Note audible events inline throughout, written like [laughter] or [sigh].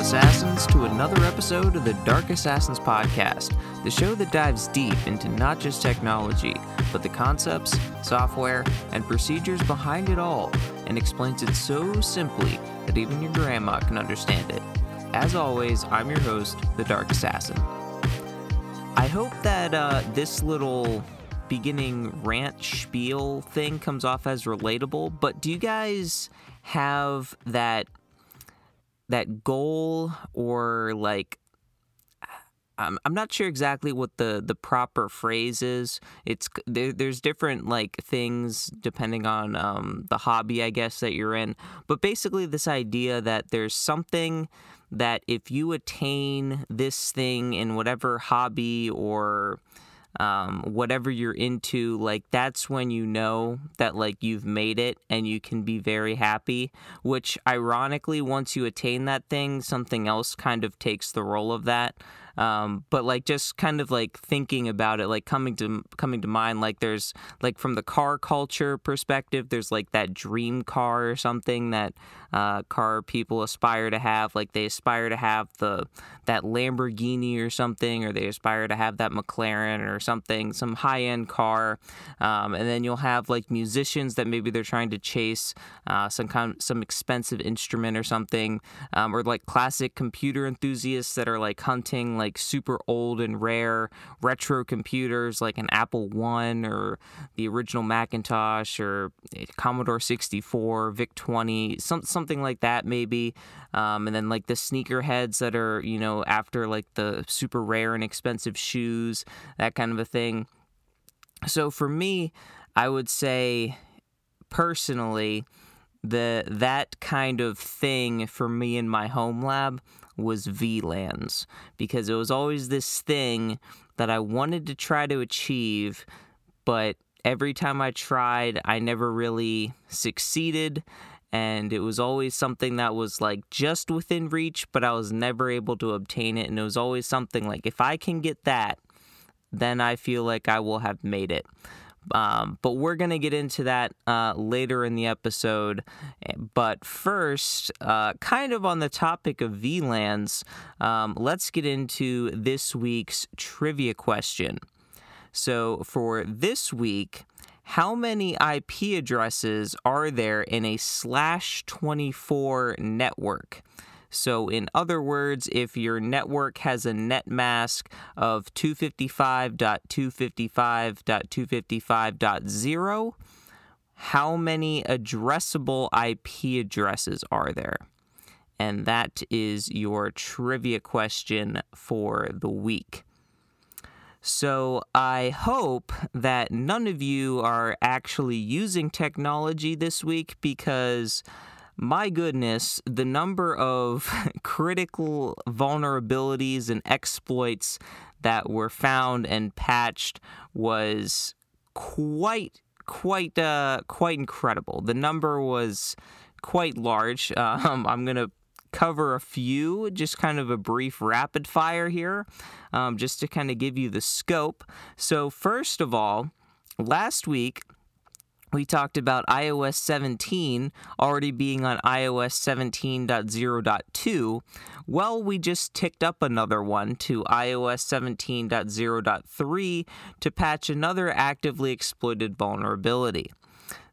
Assassins, to another episode of the Dark Assassins Podcast, the show that dives deep into not just technology, but the concepts, software, and procedures behind it all, and explains it so simply that even your grandma can understand it. As always, I'm your host, the Dark Assassin. I hope that uh, this little beginning rant spiel thing comes off as relatable, but do you guys have that that goal or like I'm, I'm not sure exactly what the, the proper phrase is. It's there, there's different like things depending on um, the hobby, I guess that you're in. But basically, this idea that there's something that if you attain this thing in whatever hobby or um, whatever you're into, like that's when you know that like you've made it and you can be very happy. Which ironically, once you attain that thing, something else kind of takes the role of that. Um, but like just kind of like thinking about it, like coming to coming to mind, like there's like from the car culture perspective, there's like that dream car or something that uh, car people aspire to have. Like they aspire to have the that Lamborghini or something, or they aspire to have that McLaren or something, some high end car. Um, and then you'll have like musicians that maybe they're trying to chase uh, some kind some expensive instrument or something, um, or like classic computer enthusiasts that are like hunting like super old and rare retro computers like an Apple One or the original Macintosh or Commodore 64, VIC 20, some, something like that maybe. Um, and then like the sneakerheads that are, you know, after like the super rare and expensive shoes, that kind of a thing. So for me, I would say personally, the that kind of thing for me in my home lab was VLANs because it was always this thing that I wanted to try to achieve, but every time I tried, I never really succeeded. And it was always something that was like just within reach, but I was never able to obtain it. And it was always something like, if I can get that, then I feel like I will have made it. Um, but we're going to get into that uh, later in the episode. But first, uh, kind of on the topic of VLANs, um, let's get into this week's trivia question. So for this week, how many IP addresses are there in a slash 24 network? So, in other words, if your network has a net mask of 255.255.255.0, how many addressable IP addresses are there? And that is your trivia question for the week. So I hope that none of you are actually using technology this week because my goodness, the number of [laughs] critical vulnerabilities and exploits that were found and patched was quite quite uh, quite incredible. The number was quite large. [laughs] Um, I'm gonna cover a few, just kind of a brief rapid fire here, um, just to kind of give you the scope. So first of all, last week we talked about iOS 17 already being on iOS 17.0.2. Well, we just ticked up another one to iOS 17.0.3 to patch another actively exploited vulnerability.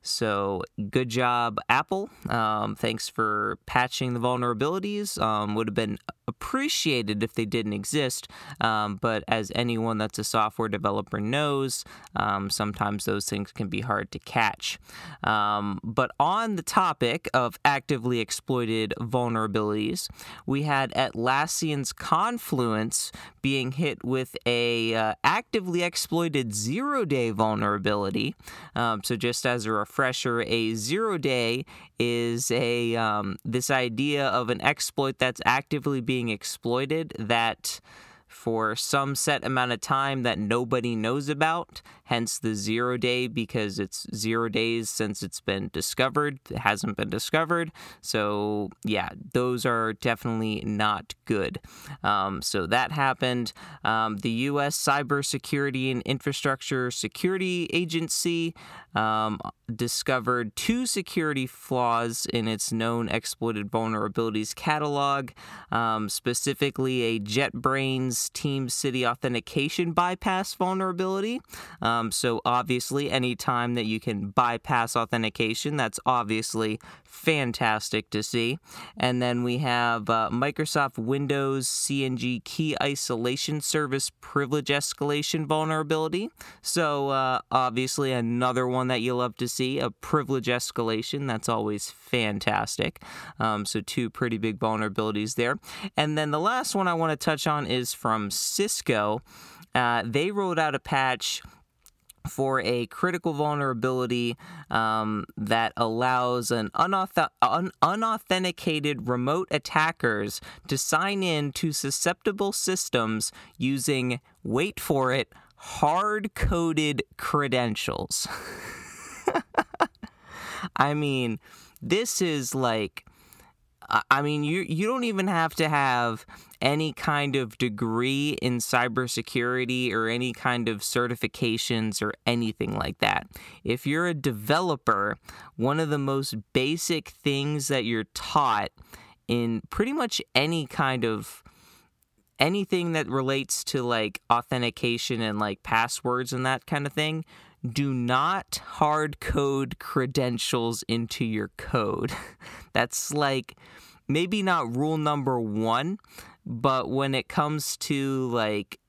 So, good job, Apple. Um, thanks for patching the vulnerabilities. Um, would have been appreciated if they didn't exist, um, but as anyone that's a software developer knows, um, sometimes those things can be hard to catch. Um, but on the topic of actively exploited vulnerabilities, we had Atlassian's Confluence being hit with a uh, actively exploited zero day vulnerability. Um, so, just as a refresher, a zero day is a um, this idea of an exploit that's actively being exploited that for some set amount of time that nobody knows about, hence the zero day because it's zero days since it's been discovered. It hasn't been discovered. So, yeah, those are definitely not good. Um, so that happened. Um, the U.S. Cybersecurity and Infrastructure Security Agency um, discovered two security flaws in its known exploited vulnerabilities catalog, um, specifically a JetBrains TeamCity authentication bypass vulnerability. Um, so, obviously, any time that you can bypass authentication, that's obviously fantastic to see. And then we have uh, Microsoft Windows CNG key isolation service privilege escalation vulnerability. So, uh, obviously, another one that you love to see a privilege escalation. That's always fantastic. Um, so, two pretty big vulnerabilities there. And then the last one I want to touch on is from Cisco. Uh, they rolled out a patch for a critical vulnerability um, that allows an unauth- un- unauthenticated remote attackers to sign in to susceptible systems using, wait for it, hard coded credentials. [laughs] I mean, this is like I mean, you you don't even have to have any kind of degree in cybersecurity or any kind of certifications or anything like that. If you're a developer, one of the most basic things that you're taught in pretty much any kind of anything that relates to like authentication and like passwords and that kind of thing do not hard code credentials into your code. [laughs] That's like maybe not rule number one, but when it comes to like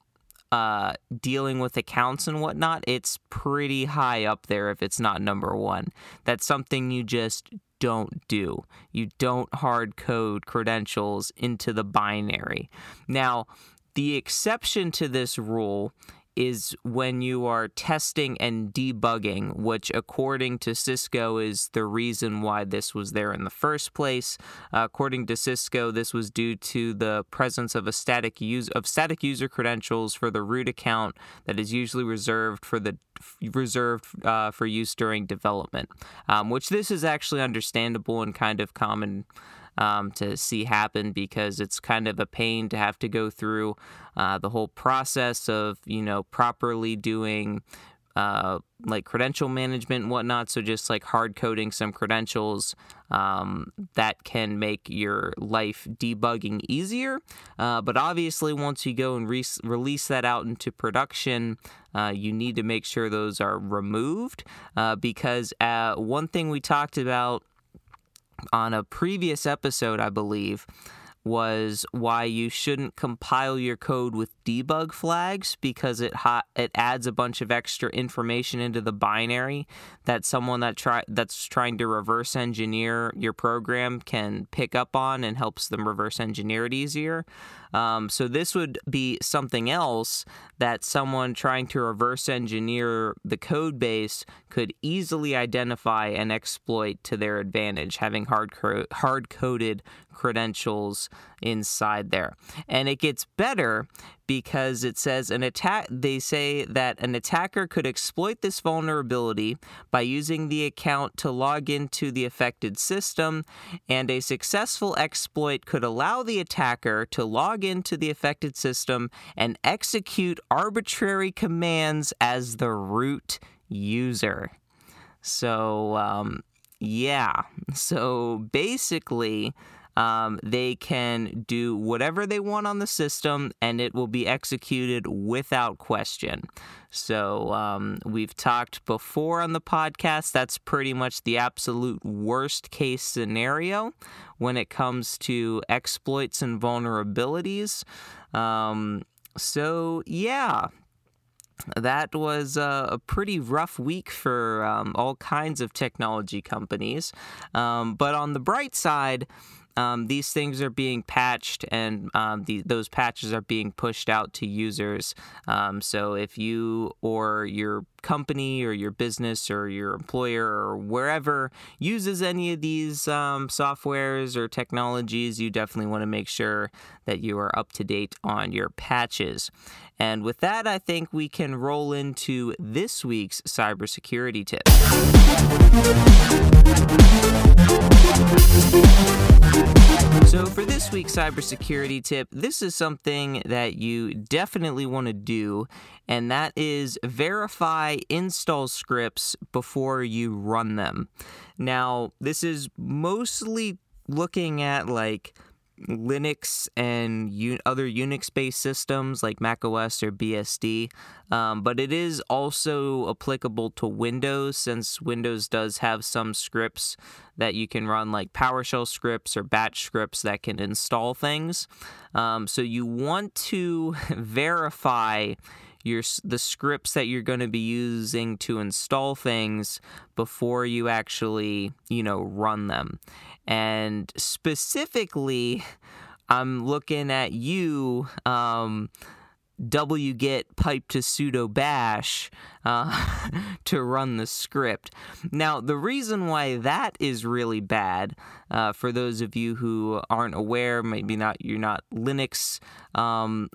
uh, dealing with accounts and whatnot, it's pretty high up there if it's not number one. That's something you just don't do. You don't hard code credentials into the binary. Now, the exception to this rule is when you are testing and debugging, which, according to Cisco, is the reason why this was there in the first place. Uh, according to Cisco, this was due to the presence of a static use of static user credentials for the root account that is usually reserved for the reserved uh, for use during development, um, which this is actually understandable and kind of common um, to see happen because it's kind of a pain to have to go through uh, the whole process of you know properly doing uh, like credential management and whatnot. So just like hard coding some credentials um, that can make your life debugging easier. Uh, but obviously, once you go and re- release that out into production, uh, you need to make sure those are removed uh, because uh, one thing we talked about on a previous episode, I believe, was why you shouldn't compile your code with debug flags because it it adds a bunch of extra information into the binary that someone that try that's trying to reverse engineer your program can pick up on and helps them reverse engineer it easier. Um, so this would be something else that someone trying to reverse engineer the code base could easily identify and exploit to their advantage, having hard hard coded credentials inside there. And it gets better because it says an attack they say that an attacker could exploit this vulnerability by using the account to log into the affected system and a successful exploit could allow the attacker to log into the affected system and execute arbitrary commands as the root user so um, yeah so basically um, they can do whatever they want on the system and it will be executed without question. So, um, we've talked before on the podcast, that's pretty much the absolute worst case scenario when it comes to exploits and vulnerabilities. Um, so, yeah, that was a pretty rough week for um, all kinds of technology companies. Um, but on the bright side, um, these things are being patched and um, the, those patches are being pushed out to users. Um, so if you or your company or your business or your employer or wherever uses any of these um, softwares or technologies, you definitely want to make sure that you are up to date on your patches. And with that, I think we can roll into this week's cybersecurity tip. So, for this week's cybersecurity tip, this is something that you definitely want to do, and that is verify install scripts before you run them. Now, this is mostly looking at like Linux and other Unix based systems like macOS or BSD, um, but it is also applicable to Windows since Windows does have some scripts that you can run, like PowerShell scripts or batch scripts that can install things. Um, so you want to [laughs] verify your the scripts that you're going to be using to install things before you actually you know run them and specifically, I'm looking at you, um, wget pipe to sudo bash uh, [laughs] to run the script. Now, the reason why that is really bad, uh, for those of you who aren't aware, maybe not you're not Linux um,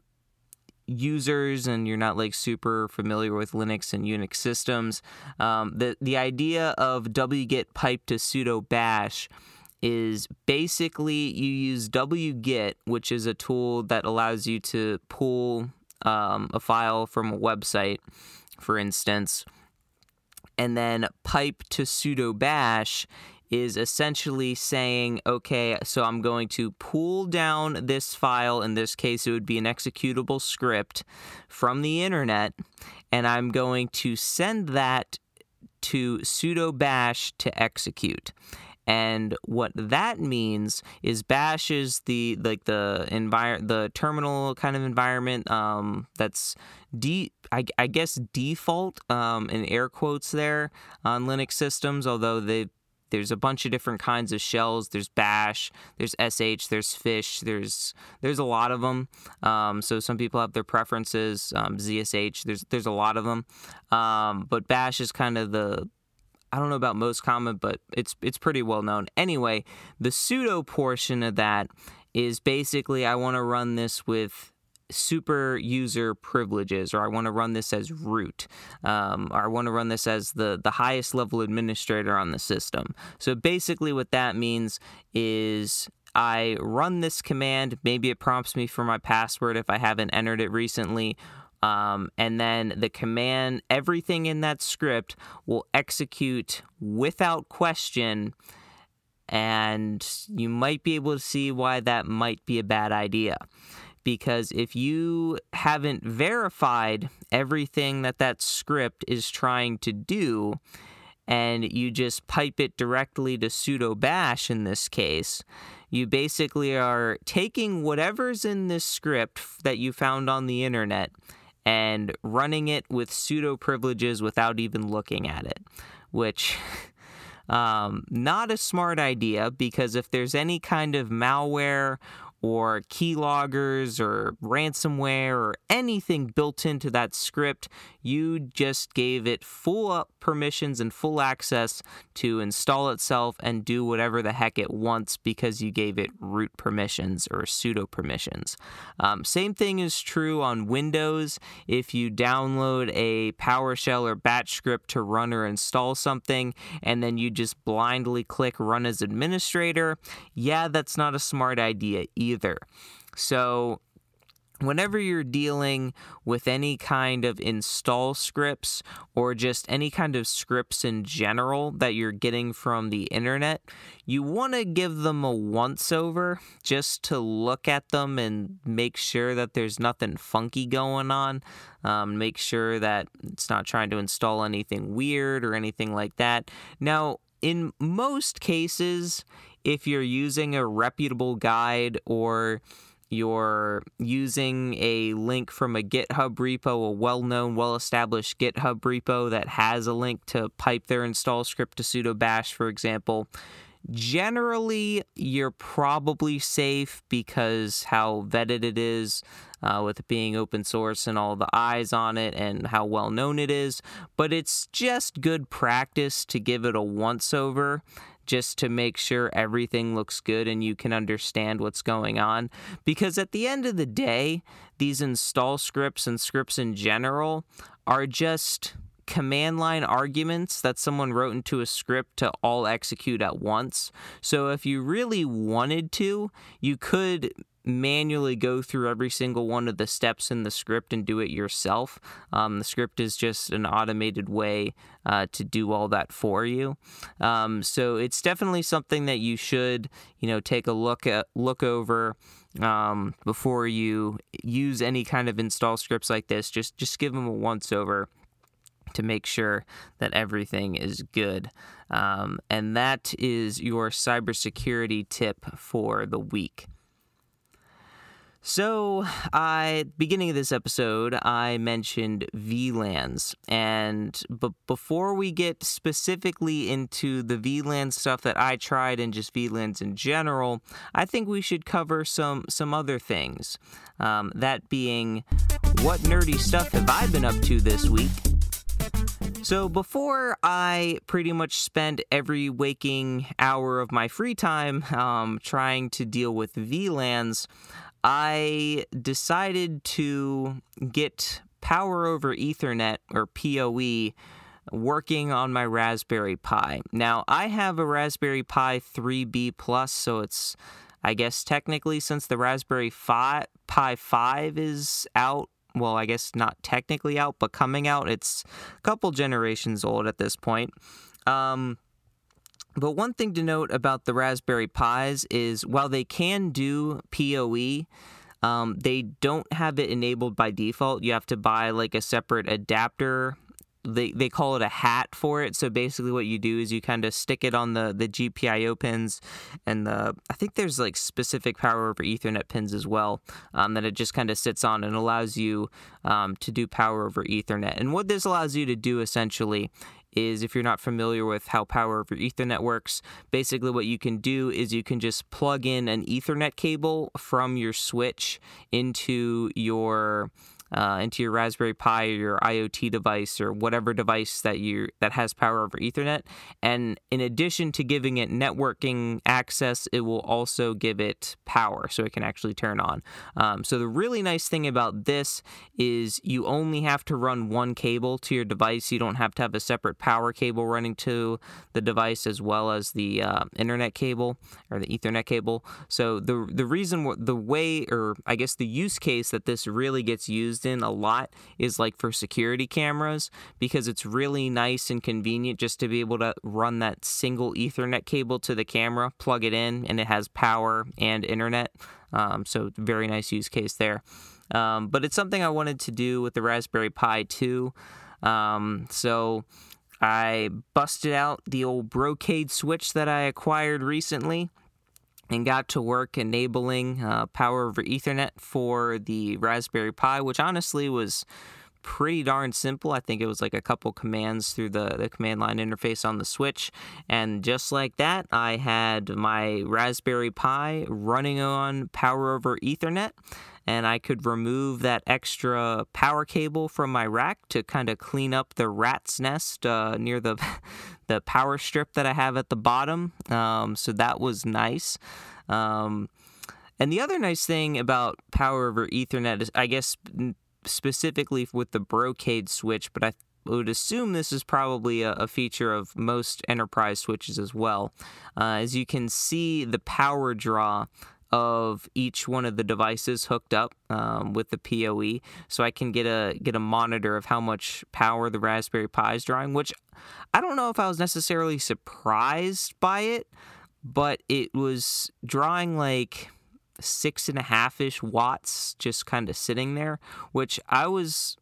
users and you're not like super familiar with Linux and Unix systems, um, the the idea of wget pipe to sudo bash is basically you use wget, which is a tool that allows you to pull um, a file from a website, for instance, and then pipe to sudo bash is essentially saying, okay, so I'm going to pull down this file. In this case, it would be an executable script from the internet, and I'm going to send that to sudo bash to execute. And what that means is Bash is the like the envir- the terminal kind of environment um, that's de- I, I guess default um, in air quotes there on Linux systems, although they there's a bunch of different kinds of shells. There's Bash, there's SH, there's Fish, there's there's a lot of them. Um, so some people have their preferences. Um, ZSH, there's there's a lot of them, um, but Bash is kind of the I don't know about most common, but it's it's pretty well known. Anyway, the sudo portion of that is basically I want to run this with super user privileges, or I want to run this as root, um, or I want to run this as the, the highest level administrator on the system. So basically, what that means is I run this command. Maybe it prompts me for my password if I haven't entered it recently, um, and then the command, everything in that script will execute without question. And you might be able to see why that might be a bad idea. Because if you haven't verified everything that that script is trying to do, and you just pipe it directly to sudo bash in this case, you basically are taking whatever's in this script that you found on the internet and running it with sudo privileges without even looking at it, which. [laughs] Um, not a smart idea because if there's any kind of malware or keyloggers or ransomware or anything built into that script. You just gave it full permissions and full access to install itself and do whatever the heck it wants because you gave it root permissions or sudo permissions. Um, same thing is true on Windows. If you download a PowerShell or batch script to run or install something and then you just blindly click run as administrator, yeah, that's not a smart idea either either. So, whenever you're dealing with any kind of install scripts or just any kind of scripts in general that you're getting from the internet, you want to give them a once over just to look at them and make sure that there's nothing funky going on. Um, make sure that it's not trying to install anything weird or anything like that. Now, in most cases, if you're using a reputable guide or you're using a link from a GitHub repo, a well known, well established GitHub repo that has a link to pipe their install script to sudo bash, for example, Generally, you're probably safe because how vetted it is. Uh, with it being open source and all the eyes on it and how well known it is. But it's just good practice to give it a once over just to make sure everything looks good and you can understand what's going on. Because at the end of the day, these install scripts and scripts in general are just command line arguments that someone wrote into a script to all execute at once. So if you really wanted to, you could manually go through every single one of the steps in the script and do it yourself. Um, the script is just an automated way uh, to do all that for you. Um, so it's definitely something that you should, you know, take a look at, look over um, before you use any kind of install scripts like this. Just just give them a once over to make sure that everything is good. Um, and that is your cybersecurity tip for the week. So, I beginning of this episode, I mentioned VLANs, and but before we get specifically into the VLAN stuff that I tried and just VLANs in general, I think we should cover some some other things. Um, that being, what nerdy stuff have I been up to this week? So, before I pretty much spend every waking hour of my free time um, trying to deal with VLANs, I decided to get Power over Ethernet or PoE working on my Raspberry Pi. Now, I have a Raspberry Pi 3B Plus, so it's I guess technically since the Raspberry Pi 5 is out, well, I guess not technically out, but coming out, it's a couple generations old at this point. Um, but one thing to note about the Raspberry Pis is while they can do PoE, um, they don't have it enabled by default. You have to buy like a separate adapter. They, they call it a hat for it. So basically, what you do is you kind of stick it on the, the GPIO pins, and the I think there's like specific power over Ethernet pins as well um, that it just kind of sits on and allows you um, to do power over Ethernet. And what this allows you to do essentially is if you're not familiar with how power over Ethernet works, basically what you can do is you can just plug in an Ethernet cable from your switch into your uh, into your Raspberry Pi or your IoT device or whatever device that you that has power over Ethernet. And in addition to giving it networking access, it will also give it power, so it can actually turn on. Um, so the really nice thing about this is you only have to run one cable to your device. You don't have to have a separate power cable running to the device as well as the uh, internet cable or the Ethernet cable. So the the reason the way or I guess the use case that this really gets used used in a lot is like for security cameras because it's really nice and convenient just to be able to run that single Ethernet cable to the camera, plug it in, and it has power and internet. Um, so, very nice use case there. Um, but it's something I wanted to do with the Raspberry Pi 2. Um, so, I busted out the old Brocade switch that I acquired recently and got to work enabling uh, power over Ethernet for the Raspberry Pi, which honestly was pretty darn simple. I think it was like a couple commands through the, the command line interface on the switch. And just like that, I had my Raspberry Pi running on power over Ethernet and I could remove that extra power cable from my rack to kind of clean up the rat's nest uh, near the [laughs] the power strip that I have at the bottom. Um, so that was nice. Um, and the other nice thing about power over Ethernet is, I guess, specifically with the Brocade switch, but I would assume this is probably a, a feature of most enterprise switches as well. Uh, as you can see, the power draw of each one of the devices hooked up um, with the PoE, so I can get a get a monitor of how much power the Raspberry Pi is drawing. Which I don't know if I was necessarily surprised by it, but it was drawing like six and a half ish watts just kind of sitting there, which I was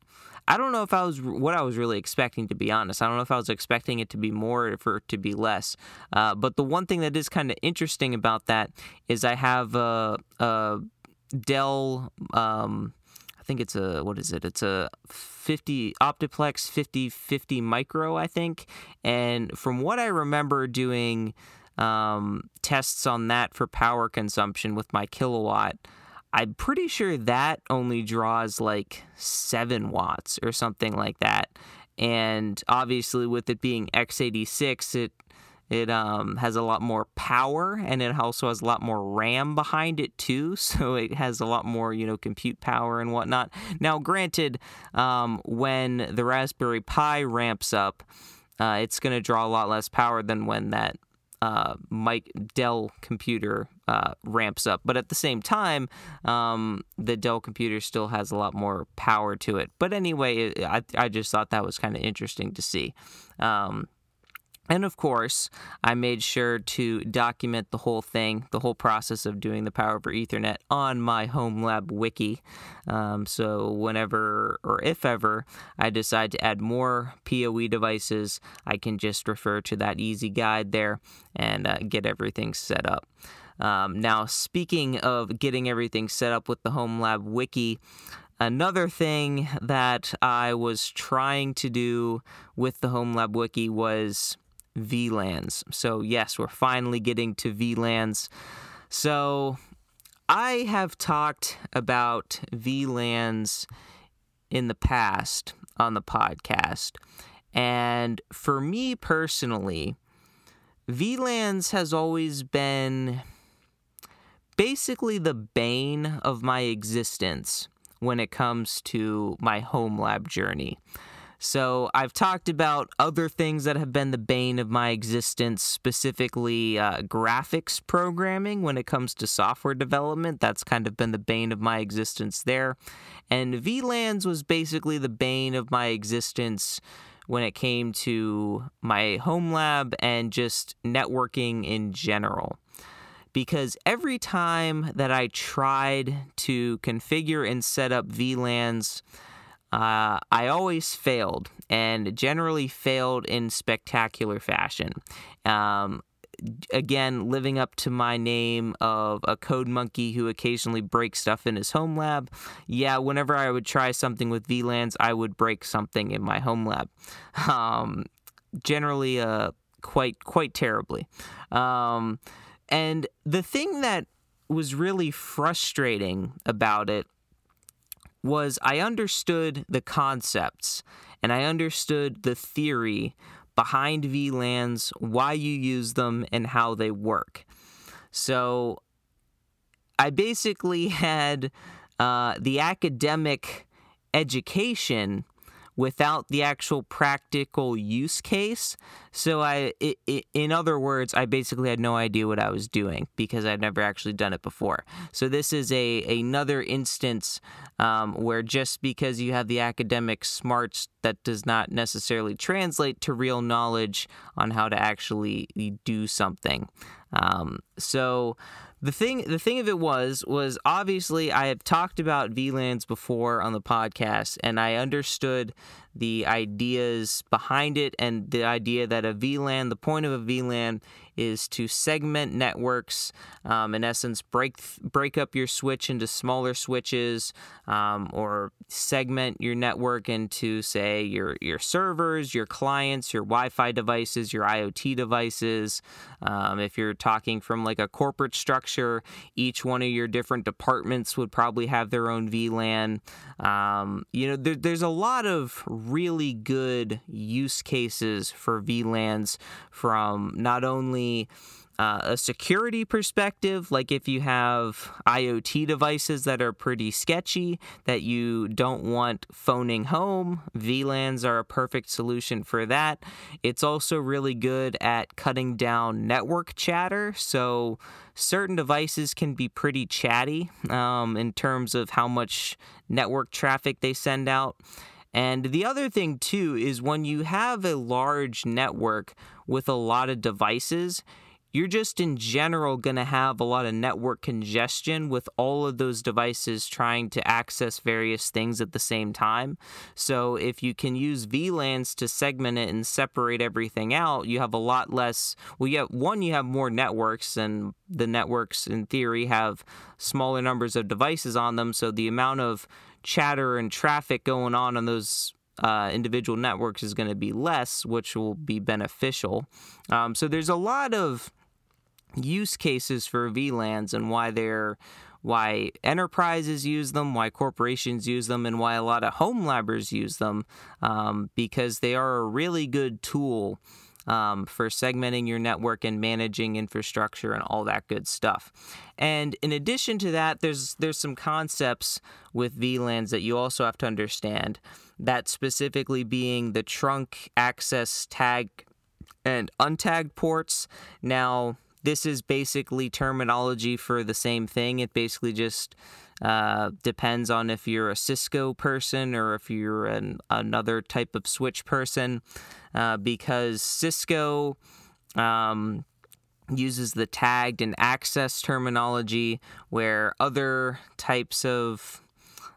I don't know if I was what I was really expecting to be honest. I don't know if I was expecting it to be more or for it to be less. Uh, but the one thing that is kind of interesting about that is I have a, a Dell. Um, I think it's a what is it? It's a 50 Optiplex 5050 micro, I think. And from what I remember doing um, tests on that for power consumption with my Kill A Watt, I'm pretty sure that only draws like seven watts or something like that. And obviously, with it being x86, it it um, has a lot more power and it also has a lot more RAM behind it too. [laughs] So it has a lot more, you know, compute power and whatnot. Now, granted, um, when the Raspberry Pi ramps up, uh, it's going to draw a lot less power than when that uh, Mike Dell computer uh, ramps up. But at the same time, um, the Dell computer still has a lot more power to it. But anyway, I, I just thought that was kind of interesting to see. Um, and of course, I made sure to document the whole thing, the whole process of doing the Power over Ethernet on my Home Lab wiki. Um, so, whenever or if ever I decide to add more PoE devices, I can just refer to that easy guide there and uh, get everything set up. Um, now, speaking of getting everything set up with the Home Lab wiki, Another thing that I was trying to do with the Home Lab Wiki was VLANs. So, yes, we're finally getting to VLANs. So, I have talked about VLANs in the past on the podcast. And for me personally, VLANs has always been basically the bane of my existence when it comes to my home lab journey. So I've talked about other things that have been the bane of my existence, specifically uh, graphics programming when it comes to software development. That's kind of been the bane of my existence there. And VLANs was basically the bane of my existence when it came to my home lab and just networking in general because every time that I tried to configure and set up VLANs, uh, I always failed and generally failed in spectacular fashion. Um, again, living up to my name of a code monkey who occasionally breaks stuff in his home lab. Yeah, whenever I would try something with VLANs, I would break something in my home lab. [laughs] Um, generally, uh, quite quite terribly. Um, and the thing that was really frustrating about it was I understood the concepts and I understood the theory behind VLANs, why you use them, and how they work. So I basically [laughs] had uh, the academic education without the actual practical use case. So I, it, it, in other words, I basically had no idea what I was doing because I'd never actually done it before. So this is a another instance um, where just because you have the academic smarts, that does not necessarily translate to real knowledge on how to actually do something. Um, so the thing the thing of it was was obviously I have talked about VLANs before on the podcast and I understood the ideas behind it and the idea that a VLAN the point of a VLAN is to segment networks, um, in essence, break break up your switch into smaller switches, um, or segment your network into, say, your your servers, your clients, your Wi-Fi devices, your IoT devices. Um, if you're talking from like a corporate structure, each one of your different departments would probably have their own VLAN. Um, you know, there, there's a lot of really good use cases for VLANs from not only uh, a security perspective, like if you have IoT devices that are pretty sketchy that you don't want phoning home, VLANs are a perfect solution for that. It's also really good at cutting down network chatter. So, certain devices can be pretty chatty um, in terms of how much network traffic they send out. And the other thing, too, is when you have a large network with a lot of devices, you're just in general going to have a lot of network congestion with all of those devices trying to access various things at the same time. So, if you can use VLANs to segment it and separate everything out, you have a lot less. Well, you have, one, you have more networks, and the networks, in theory, have smaller numbers of devices on them. So, the amount of chatter and traffic going on on those uh, individual networks is going to be less, which will be beneficial. Um, so there's a lot of use cases for VLANs and why they're why enterprises use them, why corporations use them, and why a lot of home labbers use them um, because they are a really good tool um, for segmenting your network and managing infrastructure and all that good stuff. And in addition to that, there's there's some concepts with VLANs that you also have to understand. That specifically being the trunk access tag and untagged ports. Now, this is basically terminology for the same thing. It basically just uh, depends on if you're a Cisco person or if you're an, another type of switch person, uh, because Cisco um, uses the tagged and access terminology, where other types of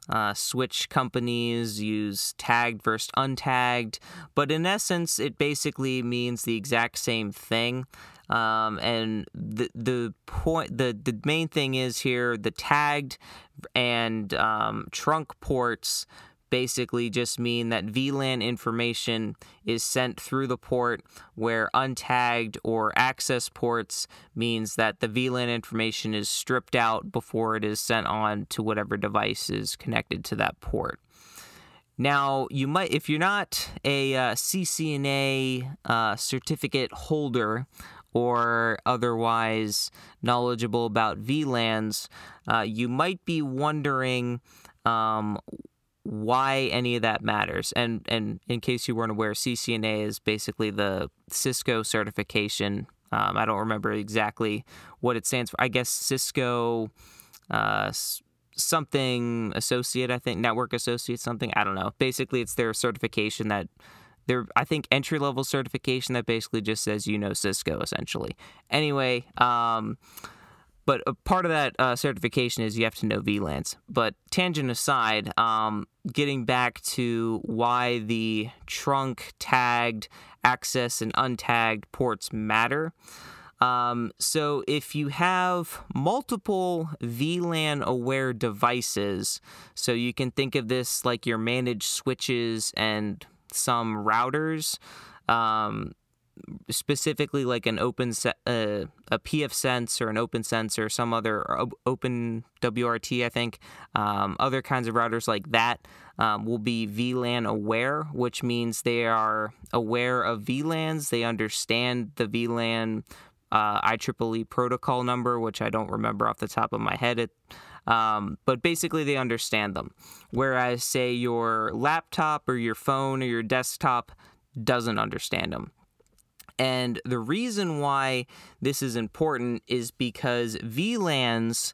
uh, switch companies use tagged versus untagged, but in essence, it basically means the exact same thing. Um, and the the point the the main thing is here the tagged and um, trunk ports basically just mean that VLAN information is sent through the port, where untagged or access ports means that the VLAN information is stripped out before it is sent on to whatever device is connected to that port. Now, you might, if you're not a uh, CCNA uh, certificate holder or otherwise knowledgeable about VLANs, uh, you might be wondering um, why any of that matters. And and in case you weren't aware, CCNA is basically the Cisco certification. Um, I don't remember exactly what it stands for. I guess Cisco. Uh, something associate i think network associate something i don't know basically it's their certification that they're I think entry level certification that basically just says you know Cisco essentially. Anyway, um, but a part of that uh, certification is you have to know VLANs. But tangent aside, um, getting back to why the trunk tagged access and untagged ports matter. Um, so if you have multiple VLAN aware devices, so you can think of this like your managed switches and some routers, um, specifically like an open se- uh, a pfSense or an OPNsense or some other open WRT, I think. Um, other kinds of routers like that um, will be VLAN aware, which means they are aware of VLANs. They understand the VLAN uh, IEEE protocol number, which I don't remember off the top of my head. It, um, but basically, they understand them. Whereas, say, your laptop or your phone or your desktop doesn't understand them. And the reason why this is important is because VLANs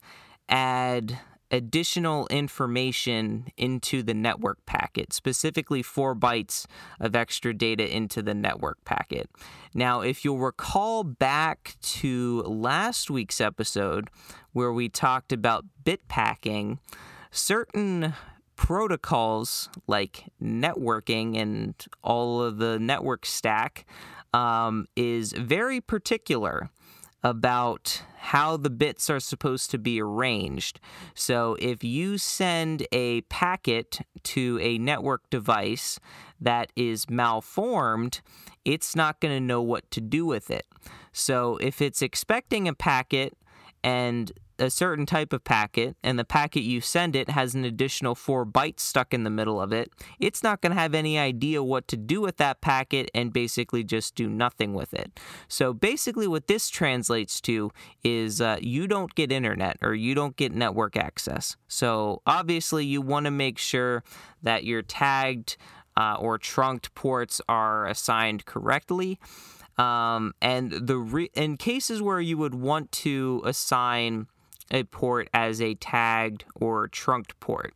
add additional information into the network packet, specifically four bytes of extra data into the network packet. Now, if you'll recall back to last week's episode where we talked about bit packing, certain protocols like networking and all of the network stack um, is very particular about how the bits are supposed to be arranged. So if you send a packet to a network device that is malformed, it's not going to know what to do with it. So if it's expecting a packet and a certain type of packet and the packet you send it has an additional four bytes stuck in the middle of it, it's not going to have any idea what to do with that packet and basically just do nothing with it. So basically, what this translates to is uh, you don't get internet or you don't get network access. So obviously, you want to make sure that your tagged uh, or trunked ports are assigned correctly. Um, and the re- in cases where you would want to assign a port as a tagged or trunked port.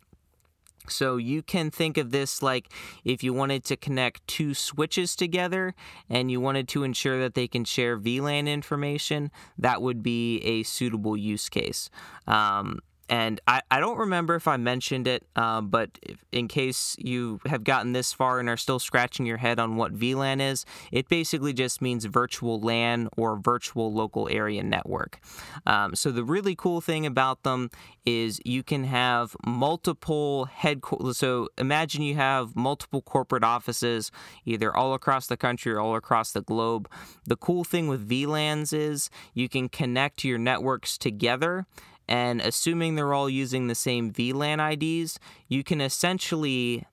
So you can think of this like if you wanted to connect two switches together and you wanted to ensure that they can share VLAN information, that would be a suitable use case. Um, and I, I don't remember if I mentioned it, uh, but if, in case you have gotten this far and are still scratching your head on what VLAN is, it basically just means virtual LAN or virtual local area network. Um, so the really cool thing about them is you can have multiple headquarters. So imagine you have multiple corporate offices, either all across the country or all across the globe. The cool thing with VLANs is you can connect your networks together and assuming they're all using the same VLAN IDs, you can essentially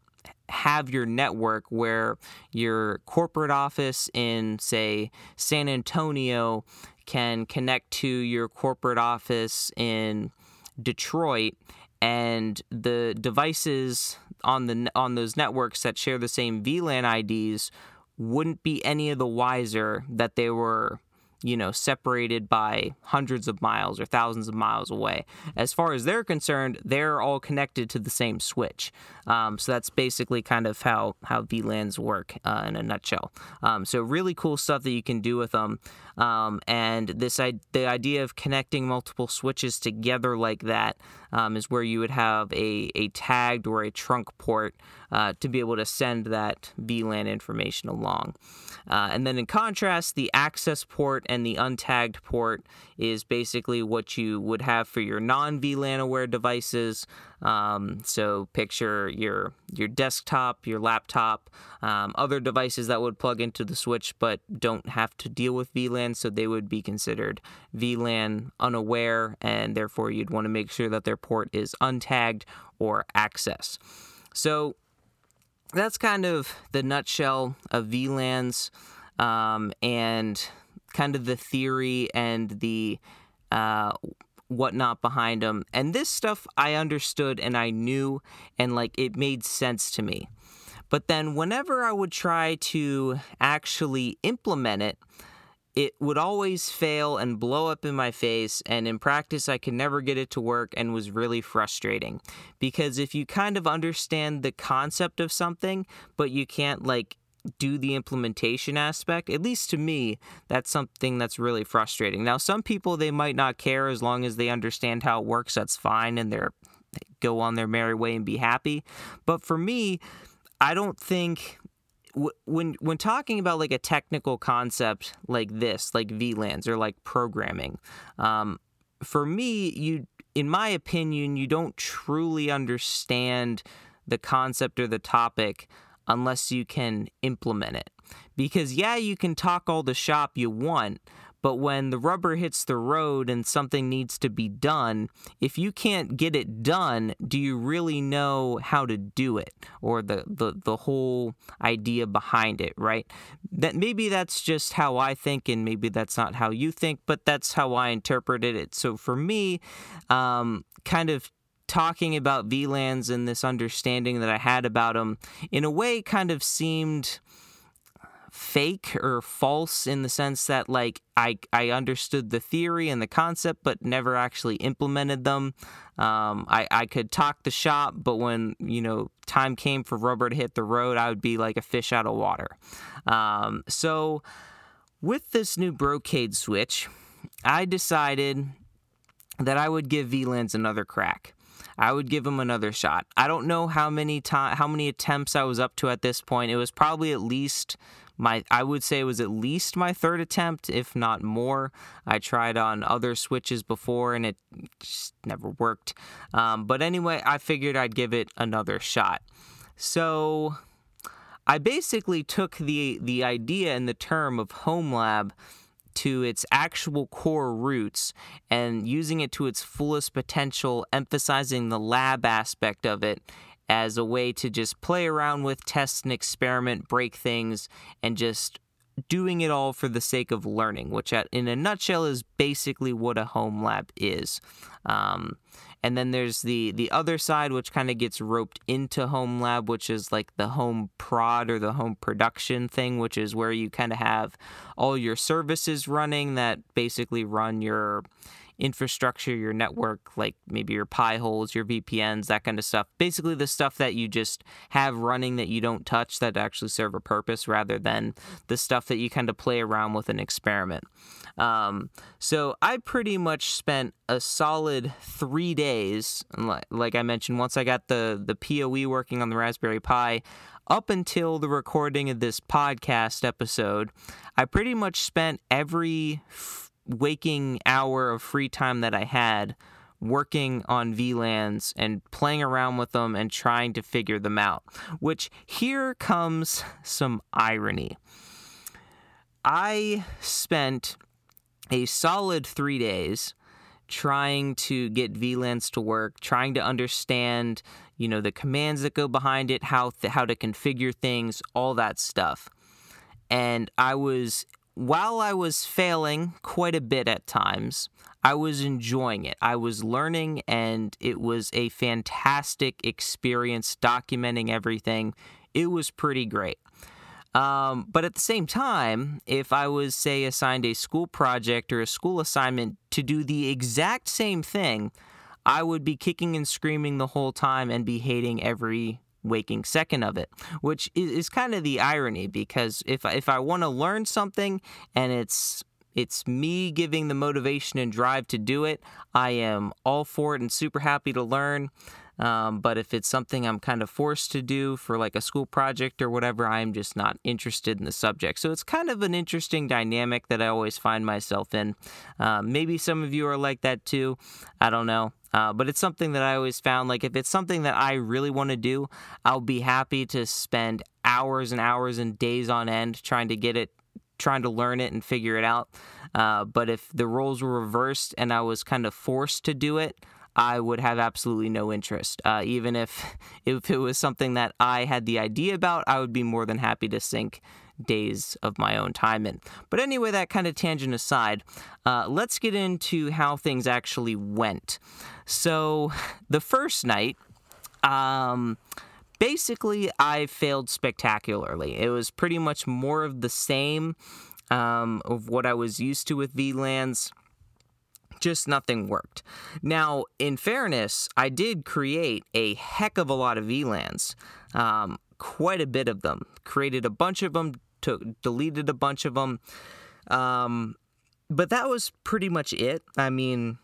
have your network where your corporate office in, say, San Antonio can connect to your corporate office in Detroit and the devices on the on those networks that share the same VLAN IDs wouldn't be any of the wiser that they were you know, separated by hundreds of miles or thousands of miles away. As far as they're concerned, they're all connected to the same switch. Um, so that's basically kind of how how VLANs work uh, in a nutshell. Um, so really cool stuff that you can do with them. Um, and this I- the idea of connecting multiple switches together like that um, is where you would have a, a tagged or a trunk port uh, to be able to send that VLAN information along. Uh, and then in contrast, the access port and the untagged port is basically what you would have for your non VLAN aware devices. Um, so picture your your desktop, your laptop, um, other devices that would plug into the switch but don't have to deal with VLAN, so they would be considered VLAN unaware, and therefore you'd want to make sure that their port is untagged or access. So that's kind of the nutshell of VLANs um, and kind of the theory and the uh, whatnot behind them. And this stuff I understood and I knew, and like it made sense to me. But then whenever I would try to actually implement it, it would always fail and blow up in my face and in practice I could never get it to work and was really frustrating. Because if you kind of understand the concept of something but you can't like do the implementation aspect at least to me that's something that's really frustrating. Now some people they might not care as long as they understand how it works that's fine and they're they go on their merry way and be happy. But for me I don't think when when talking about like a technical concept like this, like VLANs or like programming, um, for me, you, in my opinion, you don't truly understand the concept or the topic unless you can implement it. Because yeah, you can talk all the shop you want, but when the rubber hits the road and something needs to be done, if you can't get it done, do you really know how to do it or the, the, the whole idea behind it, right? That maybe that's just how I think and maybe that's not how you think, but that's how I interpreted it. So for me, um, kind of talking about VLANs and this understanding that I had about them in a way kind of seemed fake or false in the sense that like I I understood the theory and the concept but never actually implemented them. Um, I I could talk the shop, but when you know time came for rubber to hit the road, I would be like a fish out of water. Um, so with this new Brocade switch, I decided that I would give VLANs another crack. I would give them another shot. I don't know how many time how many attempts I was up to at this point. It was probably at least my I would say it was at least my third attempt, if not more. I tried on other switches before and it just never worked. Um, but anyway, I figured I'd give it another shot. So I basically took the the idea and the term of home lab to its actual core roots and using it to its fullest potential, emphasizing the lab aspect of it as a way to just play around with, test and experiment, break things, and just doing it all for the sake of learning, which at, in a nutshell is basically what a home lab is. Um, and then there's the the other side, which kind of gets roped into home lab, which is like the home prod or the home production thing, which is where you kind of have all your services running that basically run your infrastructure, your network, like maybe your Pi holes, your VPNs, that kind of stuff. Basically, the stuff that you just have running that you don't touch that actually serve a purpose rather than the stuff that you kind of play around with and experiment. Um, so I pretty much spent a solid three days, like I mentioned, once I got the, the PoE working on the Raspberry Pi, up until the recording of this podcast episode, I pretty much spent every waking hour of free time that I had working on VLANs and playing around with them and trying to figure them out. Which here comes some irony. I spent a solid three days trying to get VLANs to work, trying to understand, you know, the commands that go behind it, how th- how to configure things, all that stuff. And I was while I was failing quite a bit at times, I was enjoying it. I was learning and it was a fantastic experience documenting everything. It was pretty great. Um, but at the same time, if I was, say, assigned a school project or a school assignment to do the exact same thing, I would be kicking and screaming the whole time and be hating every waking second of it, which is, is kind of the irony because if if I want to learn something and it's it's me giving the motivation and drive to do it, I am all for it and super happy to learn. Um, but if it's something I'm kind of forced to do for like a school project or whatever, I'm just not interested in the subject. So it's kind of an interesting dynamic that I always find myself in. Uh, maybe some of you are like that too. I don't know. Uh, but it's something that I always found like if it's something that I really want to do, I'll be happy to spend hours and hours and days on end trying to get it, trying to learn it and figure it out. Uh, but if the roles were reversed and I was kind of forced to do it, I would have absolutely no interest. Uh, even if [laughs] if it was something that I had the idea about, I would be more than happy to sink days of my own time in. But anyway, that kind of tangent aside, uh, let's get into how things actually went. So the first night, um, basically, I failed spectacularly. It was pretty much more of the same um, of what I was used to with VLANs just nothing worked. Now, in fairness, I did create a heck of a lot of VLANs, um, quite a bit of them. Created a bunch of them, took, deleted a bunch of them. Um, but that was pretty much it. I mean,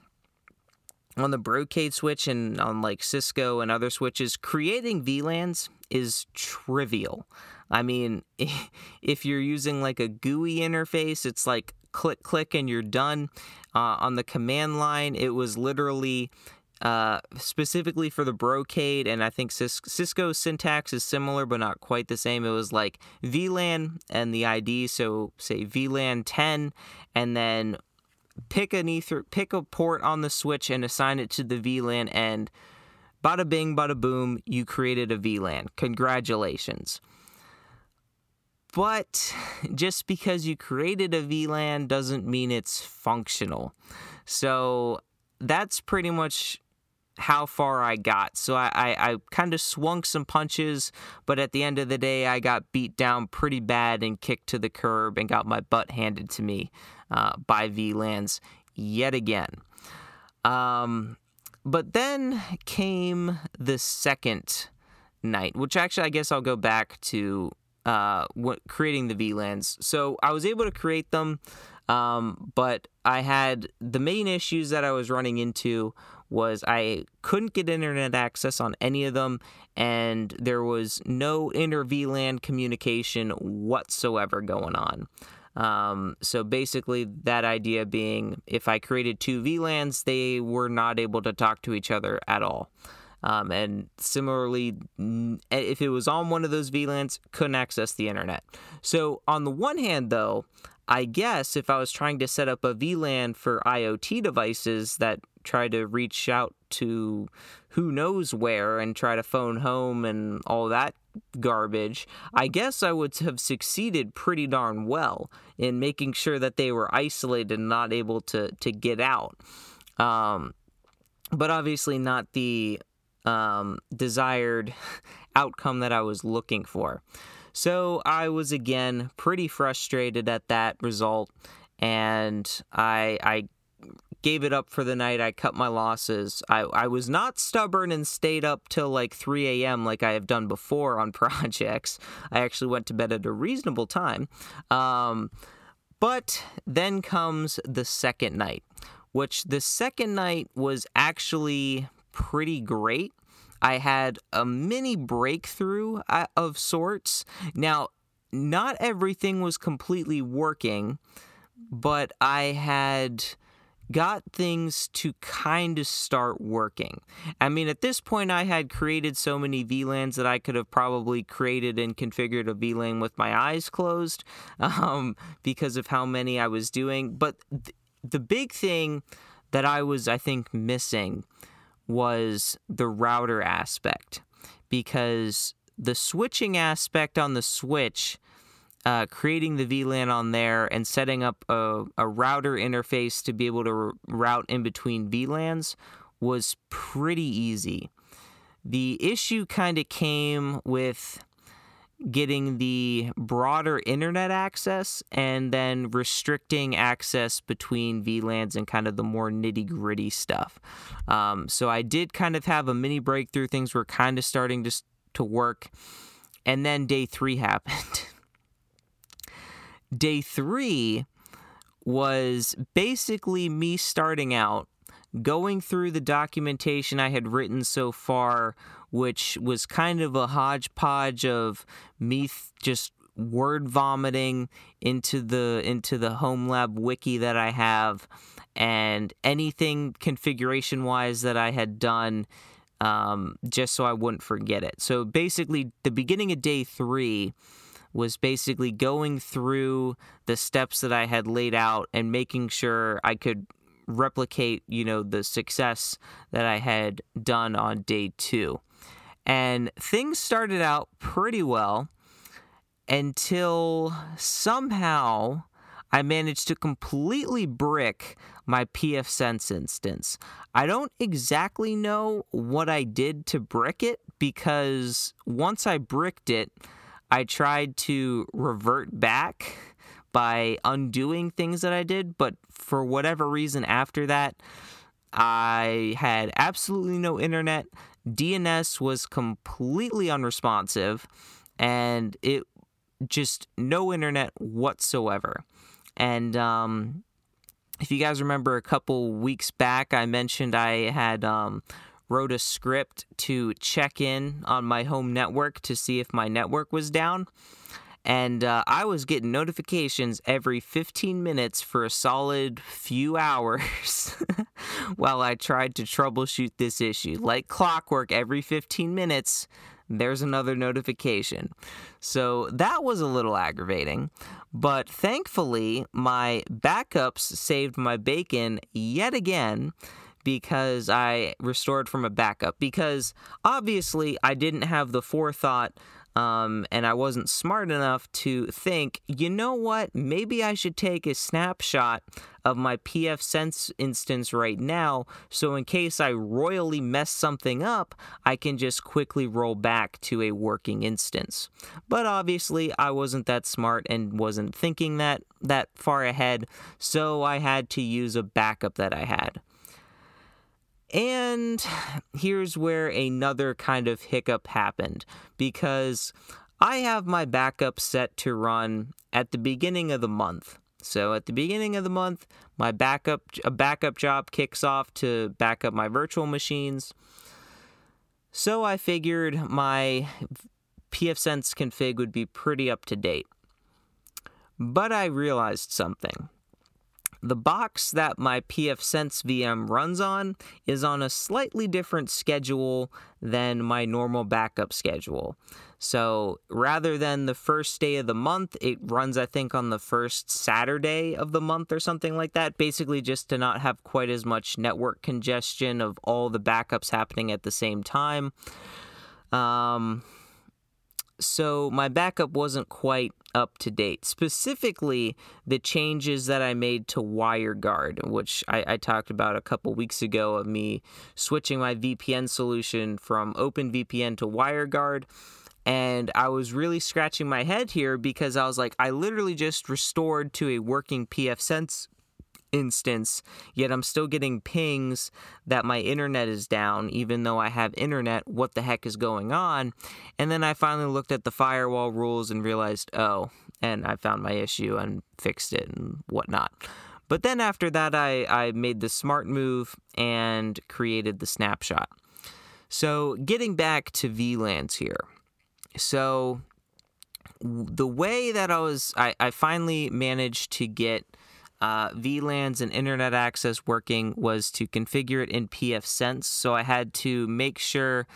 on the Brocade switch and on like Cisco and other switches, creating VLANs is trivial. I mean, [laughs] if you're using like a GUI interface, it's like click, click, and you're done. Uh, on the command line, it was literally uh, specifically for the Brocade, and I think Cis- Cisco syntax is similar but not quite the same. It was like VLAN and the ID, so say VLAN 10, and then pick an ether, pick a port on the switch and assign it to the VLAN, and bada bing, bada boom, you created a VLAN. Congratulations. But just because you created a VLAN doesn't mean it's functional. So that's pretty much how far I got. So I, I, I kind of swung some punches, but at the end of the day, I got beat down pretty bad and kicked to the curb and got my butt handed to me uh, by VLANs yet again. Um, but then came the second night, which actually I guess I'll go back to uh, creating the VLANs. So I was able to create them, um, but I had the main issues that I was running into was I couldn't get internet access on any of them, and there was no inter VLAN communication whatsoever going on. Um, so basically, that idea being if I created two VLANs, they were not able to talk to each other at all. Um, and similarly, if it was on one of those VLANs, couldn't access the internet. So on the one hand, though, I guess if I was trying to set up a VLAN for IoT devices that try to reach out to who knows where and try to phone home and all that garbage, I guess I would have succeeded pretty darn well in making sure that they were isolated and not able to to get out. Um, but obviously not the um, desired outcome that I was looking for. So I was again pretty frustrated at that result, and I I gave it up for the night. I cut my losses. I, I was not stubborn and stayed up till like 3 a.m. like I have done before on [laughs] projects. I actually went to bed at a reasonable time. Um, but then comes the second night, which the second night was actually pretty great. I had a mini breakthrough uh, of sorts. Now, not everything was completely working, but I had got things to kind of start working. I mean, at this point, I had created so many VLANs that I could have probably created and configured a VLAN with my eyes closed [laughs] um, because of how many I was doing. But th- the big thing that I was, I think, missing was the router aspect because the switching aspect on the switch uh, creating the VLAN on there and setting up a, a router interface to be able to r- route in between VLANs was pretty easy. The issue kind of came with getting the broader internet access and then restricting access between VLANs and kind of the more nitty gritty stuff. Um, so I did kind of have a mini breakthrough. Things were kind of starting to, to work. And then day three [laughs] happened. Day three was basically me starting out, going through the documentation I had written so far, which was kind of a hodgepodge of me th- just word vomiting into the into the home lab wiki that I have and anything configuration wise that I had done um, just so I wouldn't forget it. So basically, the beginning of day three was basically going through the steps that I had laid out and making sure I could replicate, you know, the success that I had done on day two. And things started out pretty well until somehow I managed to completely brick my pfSense instance. I don't exactly know what I did to brick it because once I bricked it, I tried to revert back by undoing things that I did, but for whatever reason after that, I had absolutely no internet. DNS was completely unresponsive, and it just no internet whatsoever. And um, if you guys remember a couple weeks back, I mentioned I had um, wrote a script to check in on my home network to see if my network was down. And uh, I was getting notifications every 15 minutes for a solid few hours [laughs] while I tried to troubleshoot this issue. Like clockwork, every 15 minutes, there's another notification. So that was a little aggravating. But thankfully, my backups saved my bacon yet again because I restored from a backup. Because obviously, I didn't have the forethought um, and I wasn't smart enough to think, you know what, maybe I should take a snapshot of my pfSense instance right now, so in case I royally mess something up, I can just quickly roll back to a working instance. But obviously, I wasn't that smart and wasn't thinking that that far ahead, so I had to use a backup that I had. And here's where another kind of hiccup happened because I have my backup set to run at the beginning of the month. So at the beginning of the month, my backup a backup job kicks off to back up my virtual machines. So I figured my pfSense config would be pretty up to date. But I realized something. The box that my pfSense VM runs on is on a slightly different schedule than my normal backup schedule. So rather than the first day of the month, it runs, I think, on the first Saturday of the month or something like that. Basically, just to not have quite as much network congestion of all the backups happening at the same time. Um, so my backup wasn't quite up to date. Specifically, the changes that I made to WireGuard, which I, I, talked about a couple weeks ago of me switching my VPN solution from OpenVPN to WireGuard. And I was really scratching my head here because I was like, I literally just restored to a working pfSense instance, yet I'm still getting pings that my internet is down, even though I have internet. What the heck is going on? And then I finally looked at the firewall rules and realized, oh, and I found my issue and fixed it and whatnot. But then after that, I, I made the smart move and created the snapshot. So, getting back to VLANs here. So, the way that I was, I, I finally managed to get uh, VLANs and internet access working was to configure it in pfSense. So I had to make sure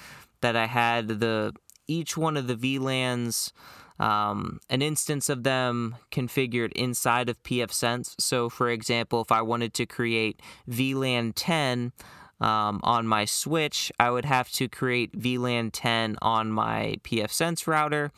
that I had the each one of the VLANs, um, an instance of them configured inside of pfSense. So, for example, if I wanted to create VLAN 10 um, on my switch, I would have to create VLAN 10 on my pfSense router.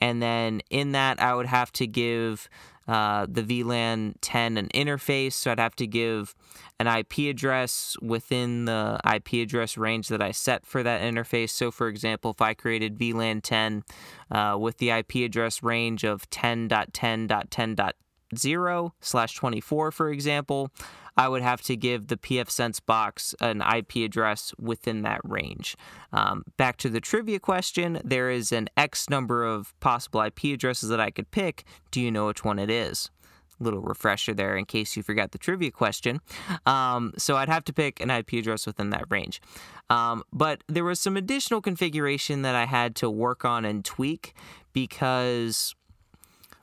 And then in that, I would have to give uh, the VLAN 10 an interface. So I'd have to give an IP address within the IP address range that I set for that interface. So, for example, if I created VLAN 10 uh, with the IP address range of 10.10.10.0 slash 24, for example, I would have to give the pfSense box an IP address within that range. Um, back to the trivia question, there is an X number of possible IP addresses that I could pick. Do you know which one it is? Little refresher there in case you forgot the trivia question. Um, so I'd have to pick an IP address within that range. Um, but there was some additional configuration that I had to work on and tweak because,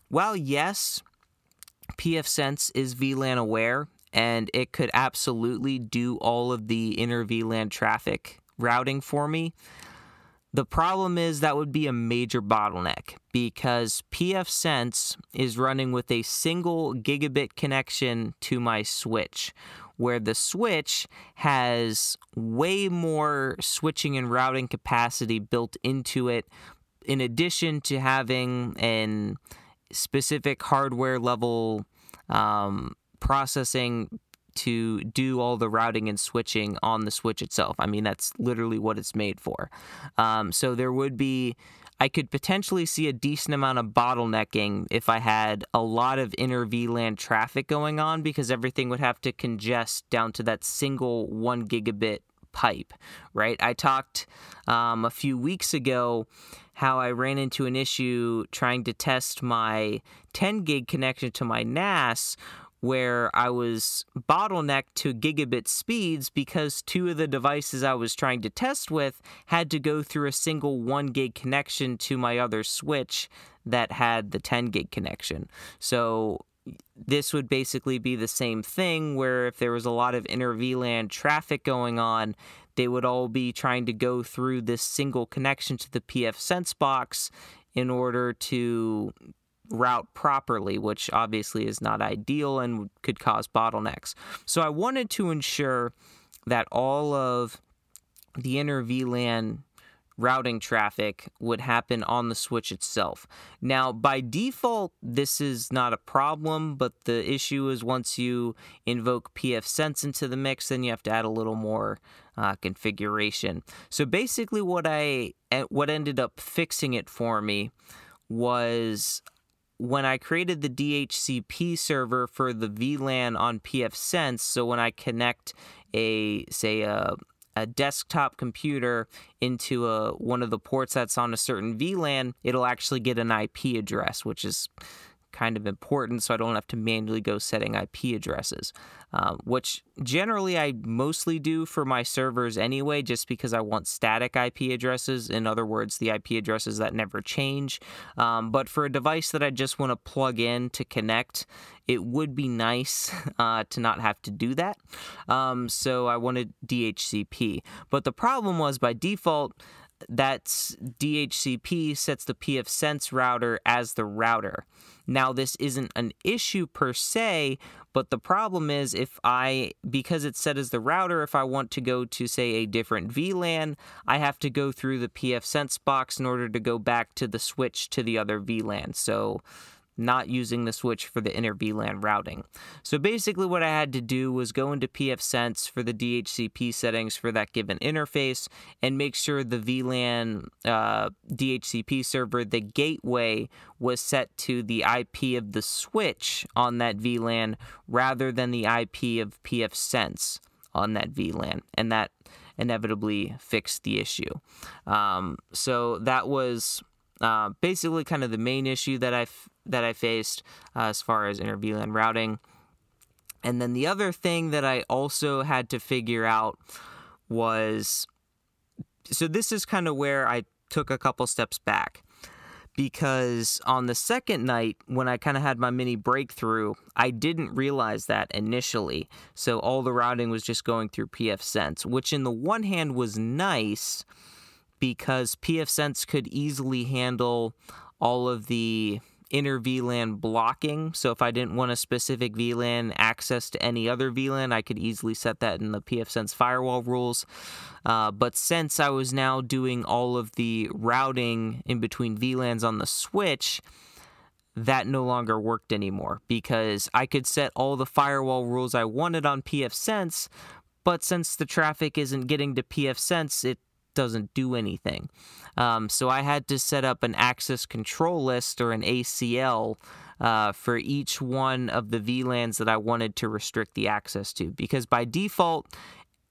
while yes, pfSense is VLAN aware, and it could absolutely do all of the inner VLAN traffic routing for me. The problem is that would be a major bottleneck because pfSense is running with a single gigabit connection to my switch, where the switch has way more switching and routing capacity built into it, in addition to having an specific hardware level um, processing to do all the routing and switching on the switch itself. I mean, that's literally what it's made for. Um, so there would be, I could potentially see a decent amount of bottlenecking if I had a lot of inner VLAN traffic going on because everything would have to congest down to that single one gigabit pipe, right? I talked um, a few weeks ago how I ran into an issue trying to test my 10 gig connection to my NAS where I was bottlenecked to gigabit speeds because two of the devices I was trying to test with had to go through a single 1 gig connection to my other switch that had the 10 gig connection. So this would basically be the same thing where if there was a lot of inter VLAN traffic going on, they would all be trying to go through this single connection to the pfSense box in order to route properly, which obviously is not ideal and could cause bottlenecks. So I wanted to ensure that all of the inner VLAN routing traffic would happen on the switch itself. Now, by default, this is not a problem, but the issue is once you invoke pfSense into the mix, then you have to add a little more uh, configuration. So basically, what I eh, what ended up fixing it for me was when I created the DHCP server for the VLAN on pfSense, so when I connect a say a a desktop computer into a one of the ports that's on a certain VLAN, it'll actually get an IP address, which is kind of important so I don't have to manually go setting IP addresses, uh, which generally I mostly do for my servers anyway, just because I want static IP addresses. In other words, the IP addresses that never change. Um, but for a device that I just want to plug in to connect, it would be nice [laughs] uh, to not have to do that. Um, so I wanted DHCP. But the problem was by default, that's DHCP sets the pfSense router as the router. Now, this isn't an issue per se, but the problem is if I, because it's set as the router, if I want to go to, say, a different VLAN, I have to go through the pfSense box in order to go back to the switch to the other VLAN. So not using the switch for the inner VLAN routing. So basically, what I had to do was go into pfSense for the DHCP settings for that given interface and make sure the VLAN uh, DHCP server, the gateway, was set to the IP of the switch on that VLAN rather than the IP of pfSense on that VLAN. And that inevitably fixed the issue. Um, so that was uh, basically kind of the main issue that I f- that I faced uh, as far as inter VLAN routing. And then the other thing that I also had to figure out was so this is kind of where I took a couple steps back because on the second night when I kind of had my mini breakthrough, I didn't realize that initially. So all the routing was just going through pfSense, which in the one hand was nice because pfSense could easily handle all of the inner VLAN blocking. So if I didn't want a specific VLAN access to any other VLAN, I could easily set that in the pfSense firewall rules. Uh, but since I was now doing all of the routing in between VLANs on the switch, that no longer worked anymore because I could set all the firewall rules I wanted on pfSense, but since the traffic isn't getting to pfSense, it doesn't do anything. Um, so I had to set up an access control list or an ACL uh, for each one of the VLANs that I wanted to restrict the access to. Because by default,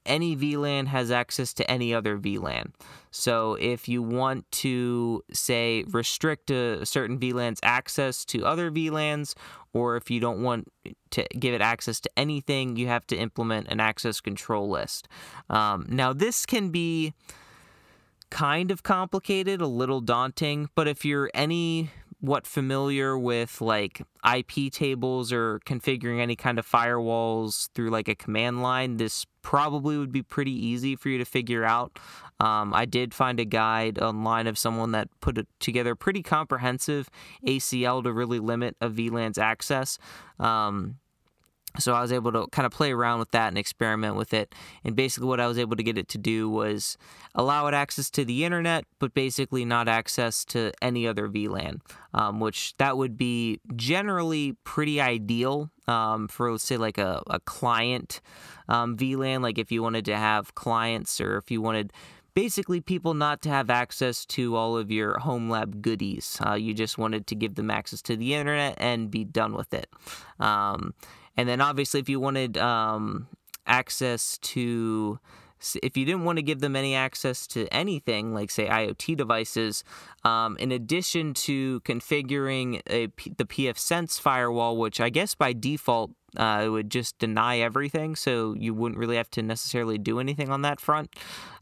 any VLAN has access to any other VLAN. So if you want to, say, restrict a certain VLAN's access to other VLANs, or if you don't want to give it access to anything, you have to implement an access control list. Um, now, this can be kind of complicated, a little daunting, but if you're any what familiar with like iptables or configuring any kind of firewalls through like a command line, this probably would be pretty easy for you to figure out. Um, I did find a guide online of someone that put a, together pretty comprehensive ACL to really limit a VLAN's access. Um, so I was able to kind of play around with that and experiment with it. And basically, what I was able to get it to do was allow it access to the internet, but basically not access to any other VLAN, um, which that would be generally pretty ideal um, for, say, like a, a client um, VLAN. Like if you wanted to have clients or if you wanted basically people not to have access to all of your home lab goodies. Uh, you just wanted to give them access to the internet and be done with it. Um, and then obviously, if you wanted um, access to if you didn't want to give them any access to anything, like say IoT devices, um, in addition to configuring a, the pfSense firewall, which I guess by default uh, it would just deny everything, so you wouldn't really have to necessarily do anything on that front.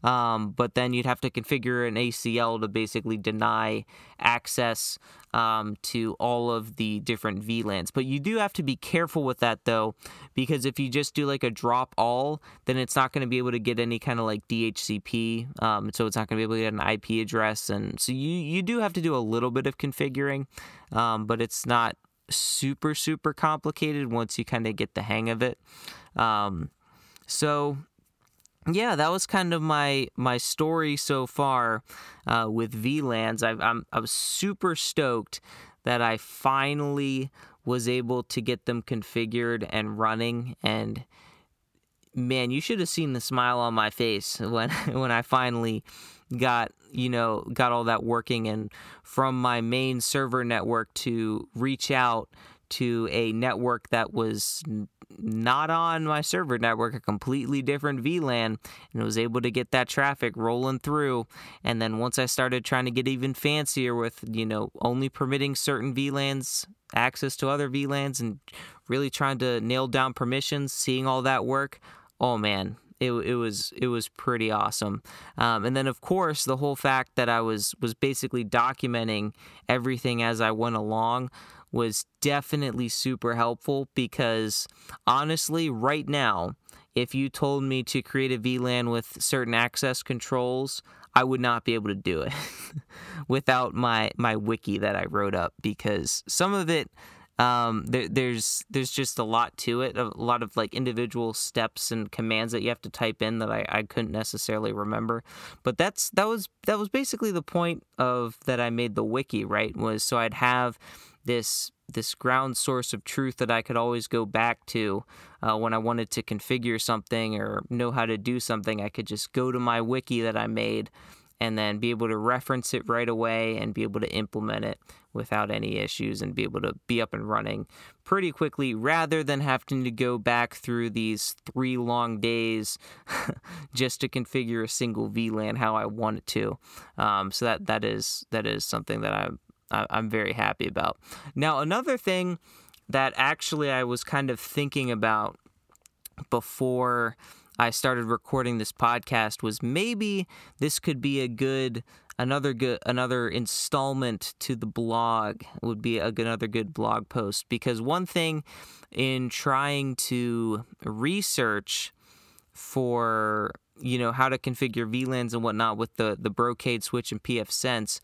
Um, but then you'd have to configure an ACL to basically deny access um, to all of the different VLANs. But you do have to be careful with that though, because if you just do like a drop all, then it's not going to be able to get any kind of like DHCP. Um, so it's not going to be able to get an IP address, and so you you do have to do a little bit of configuring, um, but it's not super super complicated once you kind of get the hang of it. Um, so yeah, that was kind of my my story so far uh, with VLANs. I've, I'm I super stoked that I finally was able to get them configured and running and man you should have seen the smile on my face when [laughs] when I finally got you know got all that working and from my main server network to reach out to a network that was not on my server network, a completely different VLAN, and was able to get that traffic rolling through. And then once I started trying to get even fancier with, you know, only permitting certain VLANs access to other VLANs and really trying to nail down permissions, seeing all that work, oh man, it, it was it was pretty awesome. Um, and then of course the whole fact that I was was basically documenting everything as I went along was definitely super helpful because honestly, right now, if you told me to create a VLAN with certain access controls, I would not be able to do it [laughs] without my my wiki that I wrote up because some of it um, there, there's there's just a lot to it, a lot of like individual steps and commands that you have to type in that I, I couldn't necessarily remember. But that's that was that was basically the point of that I made the wiki right was so I'd have this this ground source of truth that I could always go back to uh, when I wanted to configure something or know how to do something. I could just go to my wiki that I made and then be able to reference it right away and be able to implement it without any issues and be able to be up and running pretty quickly rather than having to go back through these three long days [laughs] just to configure a single VLAN how I want it to. Um, so that that is that is something that I'm I'm very happy about. Now another thing that actually I was kind of thinking about before I started recording this podcast was maybe this could be a good another good another installment to the blog would be a, another good blog post because one thing in trying to research for you know how to configure VLANs and whatnot with the the Brocade switch and pfSense,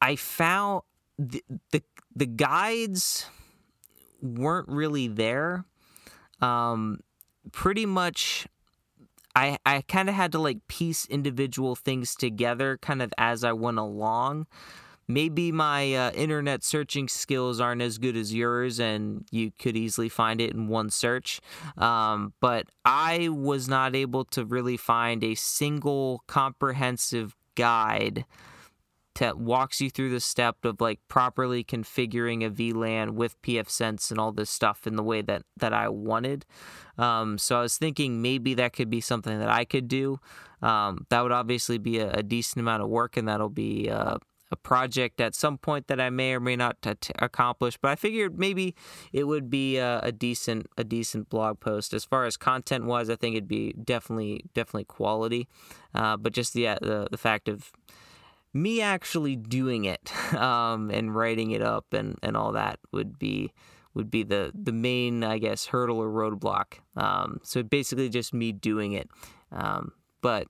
I found the the, the guides weren't really there. Um, pretty much I I kind of had to like piece individual things together kind of as I went along. Maybe my uh, internet searching skills aren't as good as yours, and you could easily find it in one search. Um, but I was not able to really find a single comprehensive guide that walks you through the step of like properly configuring a VLAN with pfSense and all this stuff in the way that that I wanted. Um, so I was thinking maybe that could be something that I could do. Um, that would obviously be a, a, decent amount of work, and that'll be uh, a project at some point that I may or may not t- accomplish. But I figured maybe it would be a, a, decent a decent blog post as far as content wise. I think it'd be definitely definitely quality. Uh, but just the, the the fact of me actually doing it [laughs] um, and writing it up and, and all that would be would be the the main I guess hurdle or roadblock. Um, so basically just me doing it. Um, but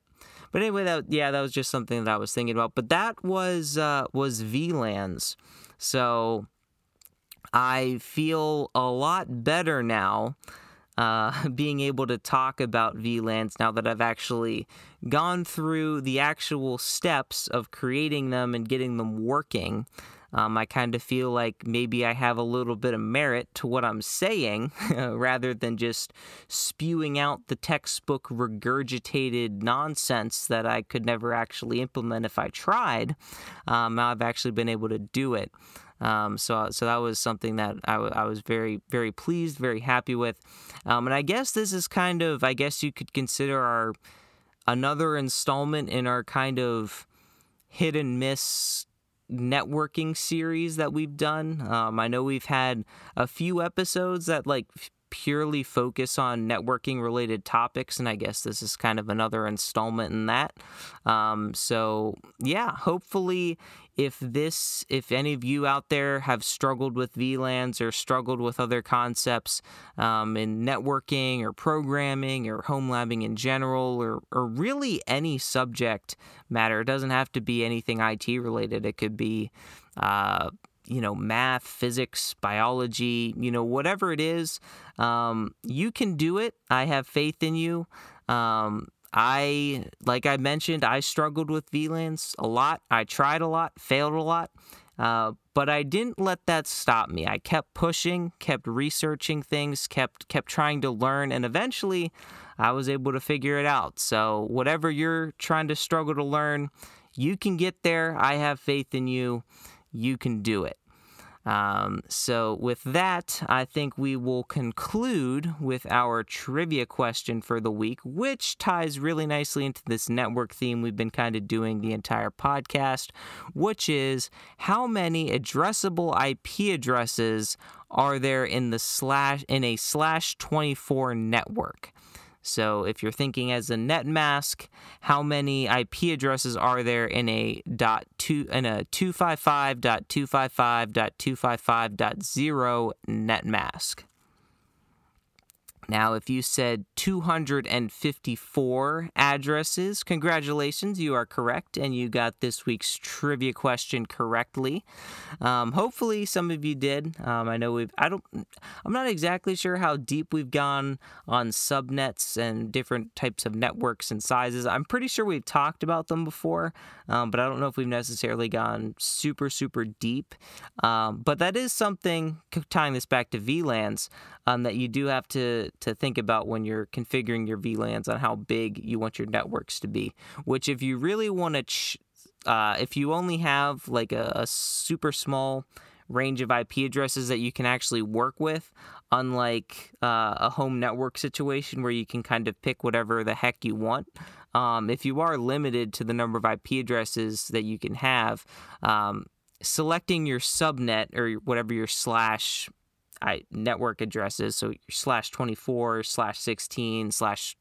but anyway, that yeah, that was just something that I was thinking about. But that was uh, was VLANs. So I feel a lot better now uh, [laughs] being able to talk about VLANs now that I've actually gone through the actual steps of creating them and getting them working. Um, I kind of feel like maybe I have a little bit of merit to what I'm saying [laughs] rather than just spewing out the textbook regurgitated nonsense that I could never actually implement if I tried. Um, I've actually been able to do it. Um, so, so that was something that I, w- I was very, very pleased, very happy with. Um, and I guess this is kind of, I guess you could consider our another installment in our kind of hit and miss networking series that we've done. Um, I know we've had a few episodes that like purely focus on networking related topics, and I guess this is kind of another installment in that. Um, so, yeah, hopefully, if this, if any of you out there have struggled with VLANs or struggled with other concepts um, in networking or programming or home labbing in general, or, or really any subject matter, it doesn't have to be anything IT related, it could be. Uh, you know, math, physics, biology, you know, whatever it is, um, you can do it. I have faith in you. Um, I, like I mentioned, I struggled with VLANs a lot. I tried a lot, failed a lot, uh, but I didn't let that stop me. I kept pushing, kept researching things, kept kept trying to learn, and eventually, I was able to figure it out. So whatever you're trying to struggle to learn, you can get there. I have faith in you. You can do it. Um, so, with that, I think we will conclude with our trivia question for the week, which ties really nicely into this network theme we've been kind of doing the entire podcast, which is how many addressable IP addresses are there in the slash in a slash 24 network? So if you're thinking as a net mask, how many IP addresses are there in a dot two in a 255.255.255.0 net mask? Now, if you said 254 addresses, congratulations, you are correct, and you got this week's trivia question correctly. Um, hopefully, some of you did. Um, I know we've. I don't. I'm not exactly sure how deep we've gone on subnets and different types of networks and sizes. I'm pretty sure we've talked about them before, um, but I don't know if we've necessarily gone super super deep. Um, but that is something tying this back to VLANs um, that you do have to to think about when you're configuring your VLANs on how big you want your networks to be. Which, if you really want to, ch- uh, if you only have like a, a super small range of IP addresses that you can actually work with, unlike uh, a home network situation where you can kind of pick whatever the heck you want. Um, if you are limited to the number of IP addresses that you can have, um, selecting your subnet or whatever your slash I, network addresses. So slash 24, slash 16, slash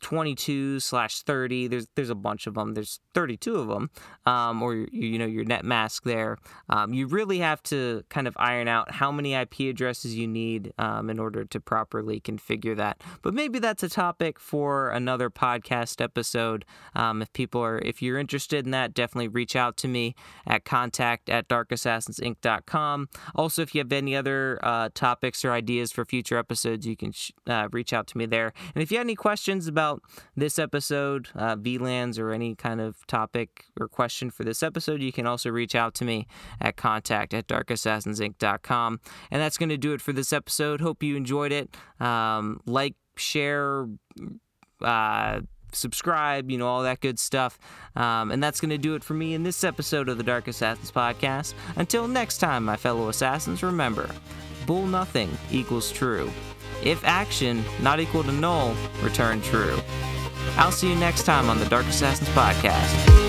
22 slash 30 there's there's a bunch of them there's 32 of them um, or you, you, know your net mask there. Um, you really have to kind of iron out how many ip addresses you need um, in order to properly configure that. But maybe that's a topic for another podcast episode. Um, if people are if you're interested in that definitely reach out to me at contact at darkassassinsinc.com also if you have any other uh, topics or ideas for future episodes you can sh- uh, reach out to me there. And if you have any questions about about this episode, uh, VLANs, or any kind of topic or question for this episode, you can also reach out to me at contact at darkassassinsinc.com. And that's going to do it for this episode. Hope you enjoyed it. Um, like, share, uh, subscribe, you know, all that good stuff. Um, and that's going to do it for me in this episode of the Dark Assassins podcast. Until next time, my fellow assassins, remember bool nothing equals true. If action not equal to null, return true. I'll see you next time on the Dark Assassins Podcast.